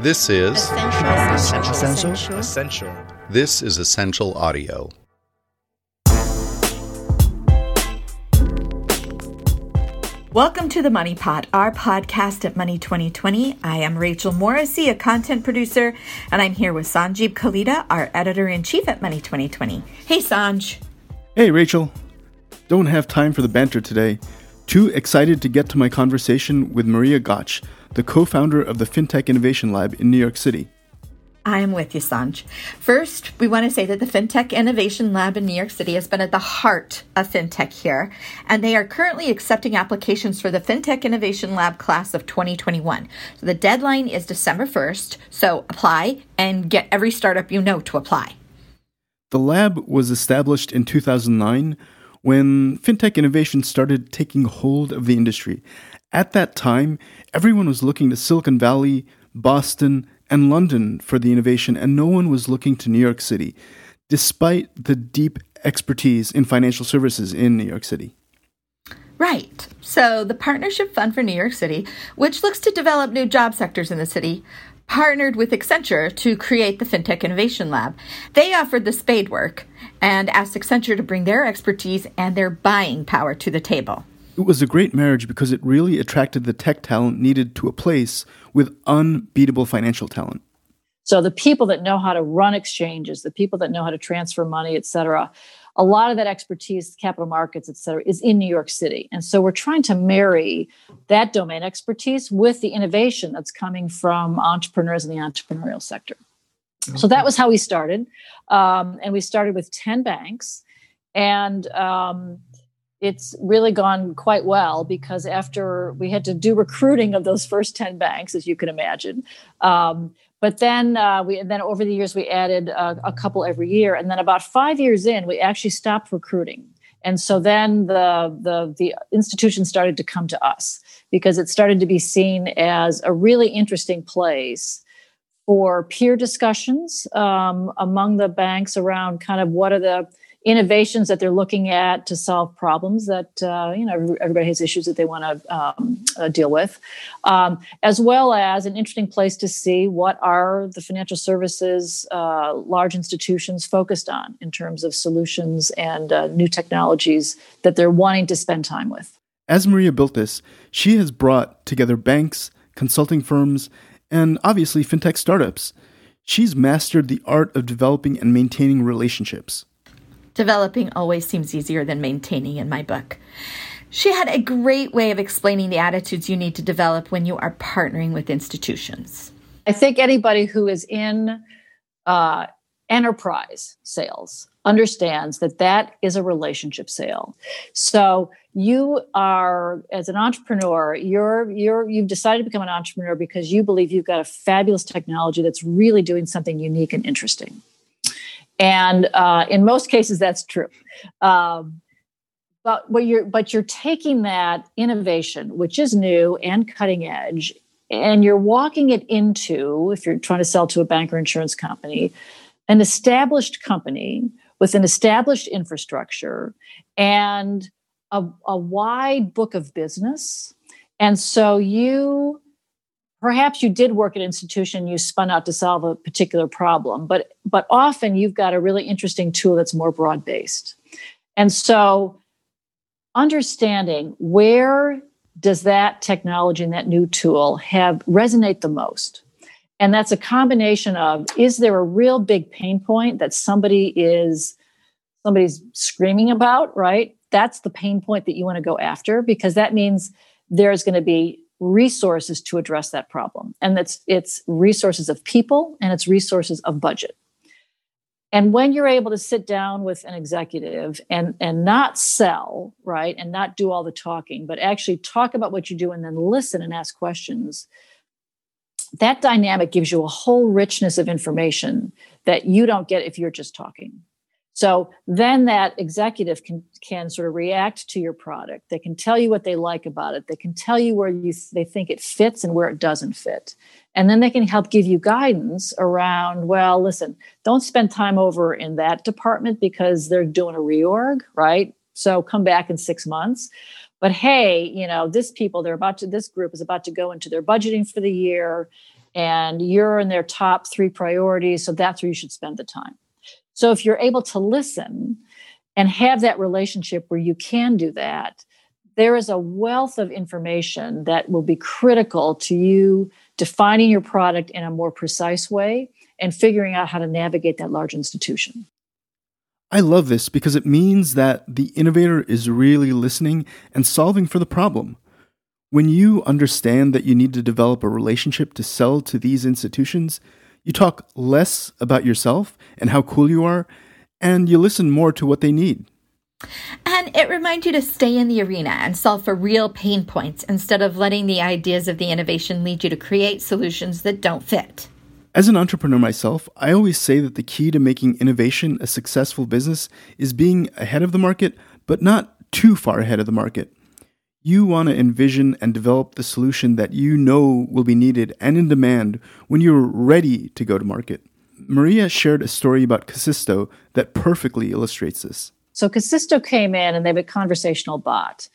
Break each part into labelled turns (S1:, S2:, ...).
S1: This is
S2: Ascential.
S3: Ascential.
S2: Ascential.
S1: this is Ascential audio.
S3: Welcome to the Money Pot, our podcast at Money 2020. I am Rachel Morrissey, a content producer, and I'm here with Sanjib Kalita, our editor in chief at Money 2020. Hey, Sanj.
S4: Hey, Rachel. Don't have time for the banter today. Too excited to get to my conversation with Maria Gotsch, the co founder of the FinTech Innovation Lab in New York City.
S3: I am with you, Sanj. First, we want to say that the FinTech Innovation Lab in New York City has been at the heart of FinTech here, and they are currently accepting applications for the FinTech Innovation Lab class of 2021. So the deadline is December 1st, so apply and get every startup you know to apply.
S4: The lab was established in 2009 when fintech innovation started taking hold of the industry. At that time, everyone was looking to Silicon Valley, Boston, and London for the innovation, and no one was looking to New York City, despite the deep expertise in financial services in New York City.
S3: Right. So the Partnership Fund for New York City, which looks to develop new job sectors in the city, partnered with Accenture to create the FinTech Innovation Lab. They offered the spade work and asked Accenture to bring their expertise and their buying power to the table.
S4: It was a great marriage because it really attracted the tech talent needed to a place with unbeatable financial talent.
S5: So the people that know how to run exchanges, the people that know how to transfer money, et cetera, a lot of that expertise, capital markets, et cetera, is in New York City. And so we're trying to marry that domain expertise with the innovation that's coming from entrepreneurs in the entrepreneurial sector. So that was how we started. Um, and we started with 10 banks. And um, it's really gone quite well because after we had to do recruiting of those first 10 banks, as you can imagine. Um, but then uh, we and then over the years we added uh, a couple every year and then about five years in we actually stopped recruiting and so then the the the institution started to come to us because it started to be seen as a really interesting place for peer discussions um, among the banks around kind of what are the innovations that they're looking at to solve problems that uh, you know everybody has issues that they want to um, uh, deal with, um, as well as an interesting place to see what are the financial services uh, large institutions focused on in terms of solutions and uh, new technologies that they're wanting to spend time with.
S4: As Maria built this, she has brought together banks, consulting firms, and obviously fintech startups. She's mastered the art of developing and maintaining relationships.
S3: Developing always seems easier than maintaining in my book. She had a great way of explaining the attitudes you need to develop when you are partnering with institutions.
S5: I think anybody who is in uh, enterprise sales understands that that is a relationship sale. So you are as an entrepreneur, you're you're you've decided to become an entrepreneur because you believe you've got a fabulous technology that's really doing something unique and interesting. And uh, in most cases, that's true. Um, but what you're but you're taking that innovation, which is new and cutting edge, and you're walking it into, if you're trying to sell to a bank or insurance company, an established company with an established infrastructure and a, a wide book of business. And so you perhaps you did work at an institution you spun out to solve a particular problem but but often you've got a really interesting tool that's more broad based and so understanding where does that technology and that new tool have resonate the most and that's a combination of is there a real big pain point that somebody is somebody's screaming about right? That's the pain point that you want to go after because that means there's going to be resources to address that problem. And that's it's resources of people and it's resources of budget. And when you're able to sit down with an executive and and not sell right and not do all the talking but actually talk about what you do and then listen and ask questions that dynamic gives you a whole richness of information that you don't get if you're just talking so then that executive can can sort of react to your product. They can tell you what they like about it. They can tell you where you they think it fits and where it doesn't fit. And then they can help give you guidance around, well, listen, don't spend time over in that department because they're doing a reorg, right? So come back in 6 months. But hey, you know, this people they're about to this group is about to go into their budgeting for the year and you're in their top three priorities. So that's where you should spend the time. So if you're able to listen and have that relationship where you can do that, there is a wealth of information that will be critical to you defining your product in a more precise way and figuring out how to navigate that large institution.
S4: I love this because it means that the innovator is really listening and solving for the problem. When you understand that you need to develop a relationship to sell to these institutions, you talk less about yourself and how cool you are, and you listen more to what they need.
S3: And it reminds you to stay in the arena and solve for real pain points instead of letting the ideas of the innovation lead you to create solutions that don't fit.
S4: As an entrepreneur myself, I always say that the key to making innovation a successful business is being ahead of the market, but not too far ahead of the market. You want to envision and develop the solution that you know will be needed and in demand when you're ready to go to market. Maria shared a story about Kasisto that perfectly illustrates this.
S5: So Kasisto came in and they have a conversational bot.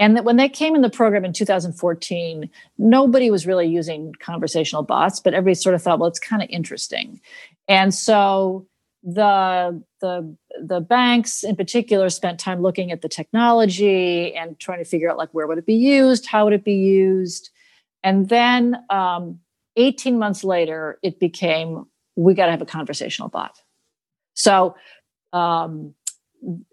S5: And that when they came in the program in 2014, nobody was really using conversational bots, but everybody sort of thought, well, it's kind of interesting. And so the the the banks in particular spent time looking at the technology and trying to figure out like where would it be used, how would it be used, and then um, 18 months later, it became we got to have a conversational bot. So um,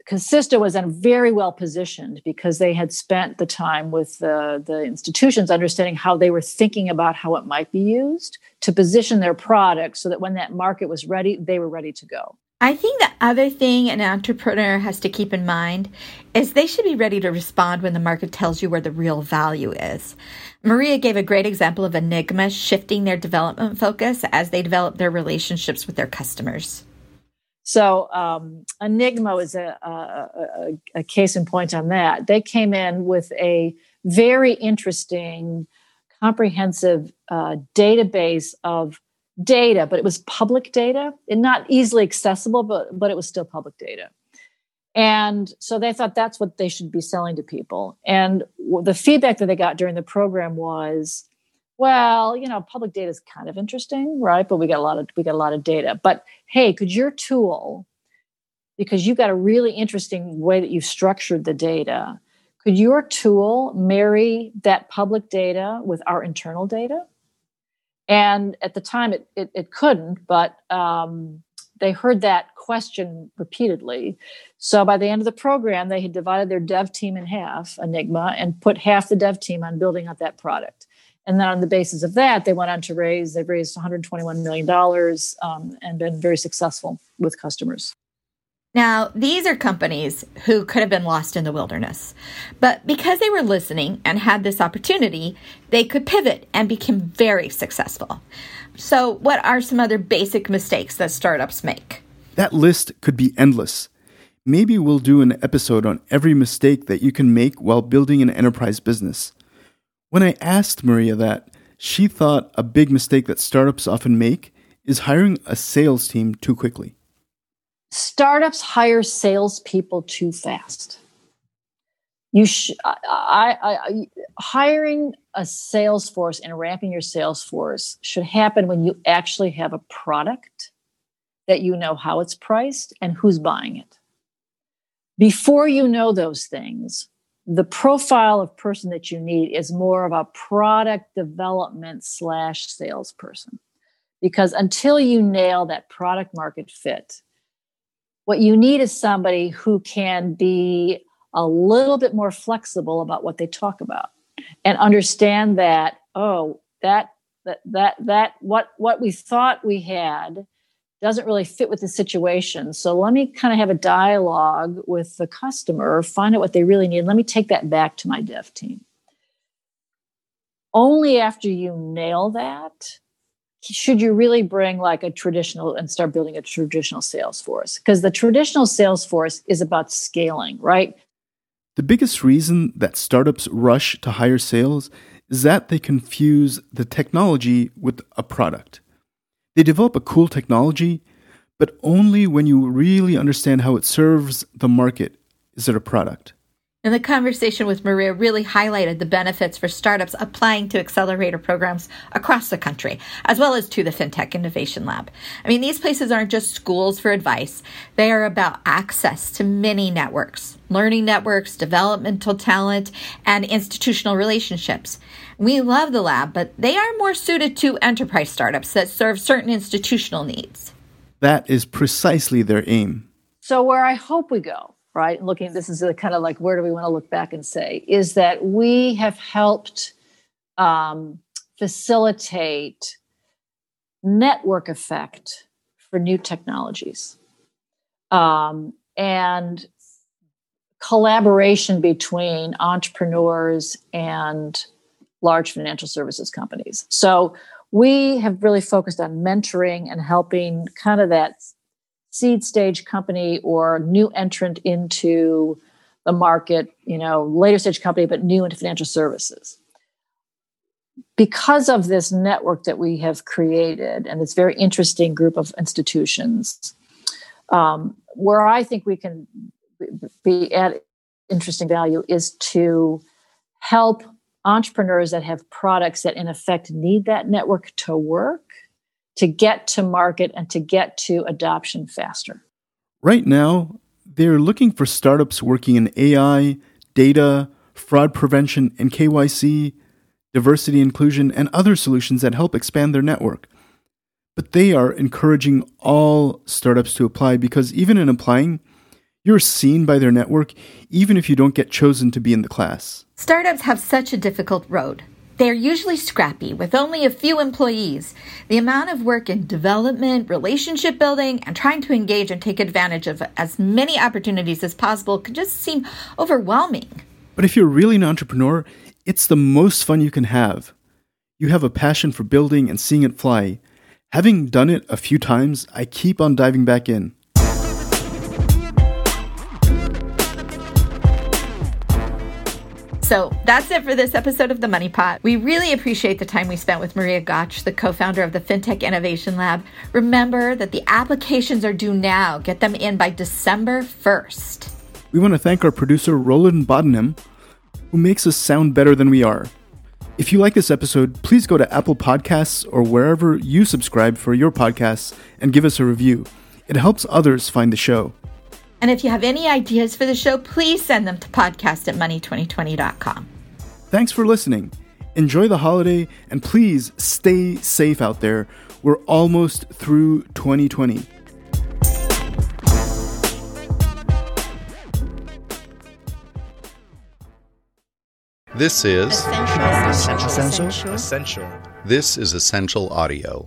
S5: Kasisto was very well positioned because they had spent the time with the, the institutions understanding how they were thinking about how it might be used to position their product so that when that market was ready, they were ready to go.
S3: I think the other thing an entrepreneur has to keep in mind is they should be ready to respond when the market tells you where the real value is. Maria gave a great example of Enigma shifting their development focus as they developed their relationships with their customers.
S5: So um, Enigma was a, a, a, a, case in point on that. They came in with a very interesting, comprehensive uh, database of data, but it was public data and not easily accessible, but but it was still public data. And so they thought that's what they should be selling to people. And the feedback that they got during the program was well, you know, public data is kind of interesting, right? But we got a lot of we got a lot of data. But hey, could your tool, because you've got a really interesting way that you've structured the data, could your tool marry that public data with our internal data? And at the time, it it, it couldn't, but um, they heard that question repeatedly. So by the end of the program, they had divided their dev team in half, Enigma, and put half the dev team on building out that product. And then on the basis of that, they went on to raise, they've raised $121 million um, and been very successful with customers.
S3: Now, these are companies who could have been lost in the wilderness. But because they were listening and had this opportunity, they could pivot and became very successful. So, what are some other basic mistakes that startups make?
S4: That list could be endless. Maybe we'll do an episode on every mistake that you can make while building an enterprise business. When I asked Maria that, she thought a big mistake that startups often make is hiring a sales team too quickly.
S5: Startups hire salespeople too fast. You sh- I, I, I, hiring a sales force and ramping your sales force should happen when you actually have a product that you know how it's priced and who's buying it. Before you know those things, the profile of person that you need is more of a product development slash salesperson. Because until you nail that product market fit what you need is somebody who can be a little bit more flexible about what they talk about and understand that oh that that that that what what we thought we had doesn't really fit with the situation. So let me kind of have a dialogue with the customer, find out what they really need. Let me take that back to my dev team. Only after you nail that should you really bring like a traditional and start building a traditional sales force because the traditional sales force is about scaling, right?
S4: The biggest reason that startups rush to hire sales is that they confuse the technology with a product. They develop a cool technology, but only when you really understand how it serves the market is it a product.
S3: And the conversation with Maria really highlighted the benefits for startups applying to accelerator programs across the country, as well as to the FinTech Innovation Lab. I mean, these places aren't just schools for advice, they are about access to many networks, learning networks, developmental talent, and institutional relationships. We love the lab, but they are more suited to enterprise startups that serve certain institutional needs.
S4: That is precisely their aim.
S5: So, where I hope we go right? And looking, at this is a kind of like where do we want to look back and say, is that we have helped um, facilitate network effect for new technologies um, and collaboration between entrepreneurs and large financial services companies. So we have really focused on mentoring and helping kind of that seed stage company or new entrant into the market, you know, later stage company, but new into financial services. Because of this network that we have created and this very interesting group of institutions, um, where I think we can be at interesting value is to help entrepreneurs that have products that in effect need that network to work to get to market and to get to adoption faster.
S4: Right now, they're looking for startups working in AI, data, fraud prevention, and KYC, diversity inclusion, and other solutions that help expand their network. But they are encouraging all startups to apply because even in applying, you're seen by their network even if you don't get chosen to be in the class.
S3: Startups have such a difficult road. They are usually scrappy with only a few employees. The amount of work in development, relationship building, and trying to engage and take advantage of as many opportunities as possible can just seem overwhelming.
S4: But if you're really an entrepreneur, it's the most fun you can have. You have a passion for building and seeing it fly. Having done it a few times, I keep on diving back in.
S3: So that's it for this episode of The Money Pot. We really appreciate the time we spent with Maria Gotsch, the co founder of the FinTech Innovation Lab. Remember that the applications are due now. Get them in by December 1st.
S4: We want to thank our producer, Roland Bodenham, who makes us sound better than we are. If you like this episode, please go to Apple Podcasts or wherever you subscribe for your podcasts and give us a review. It helps others find the show.
S3: And if you have any ideas for the show, please send them to podcast at money2020.com.
S4: Thanks for listening. Enjoy the holiday and please stay safe out there. We're almost through 2020.
S1: This is
S2: Ascential.
S1: Ascential. This is Ascential Audio.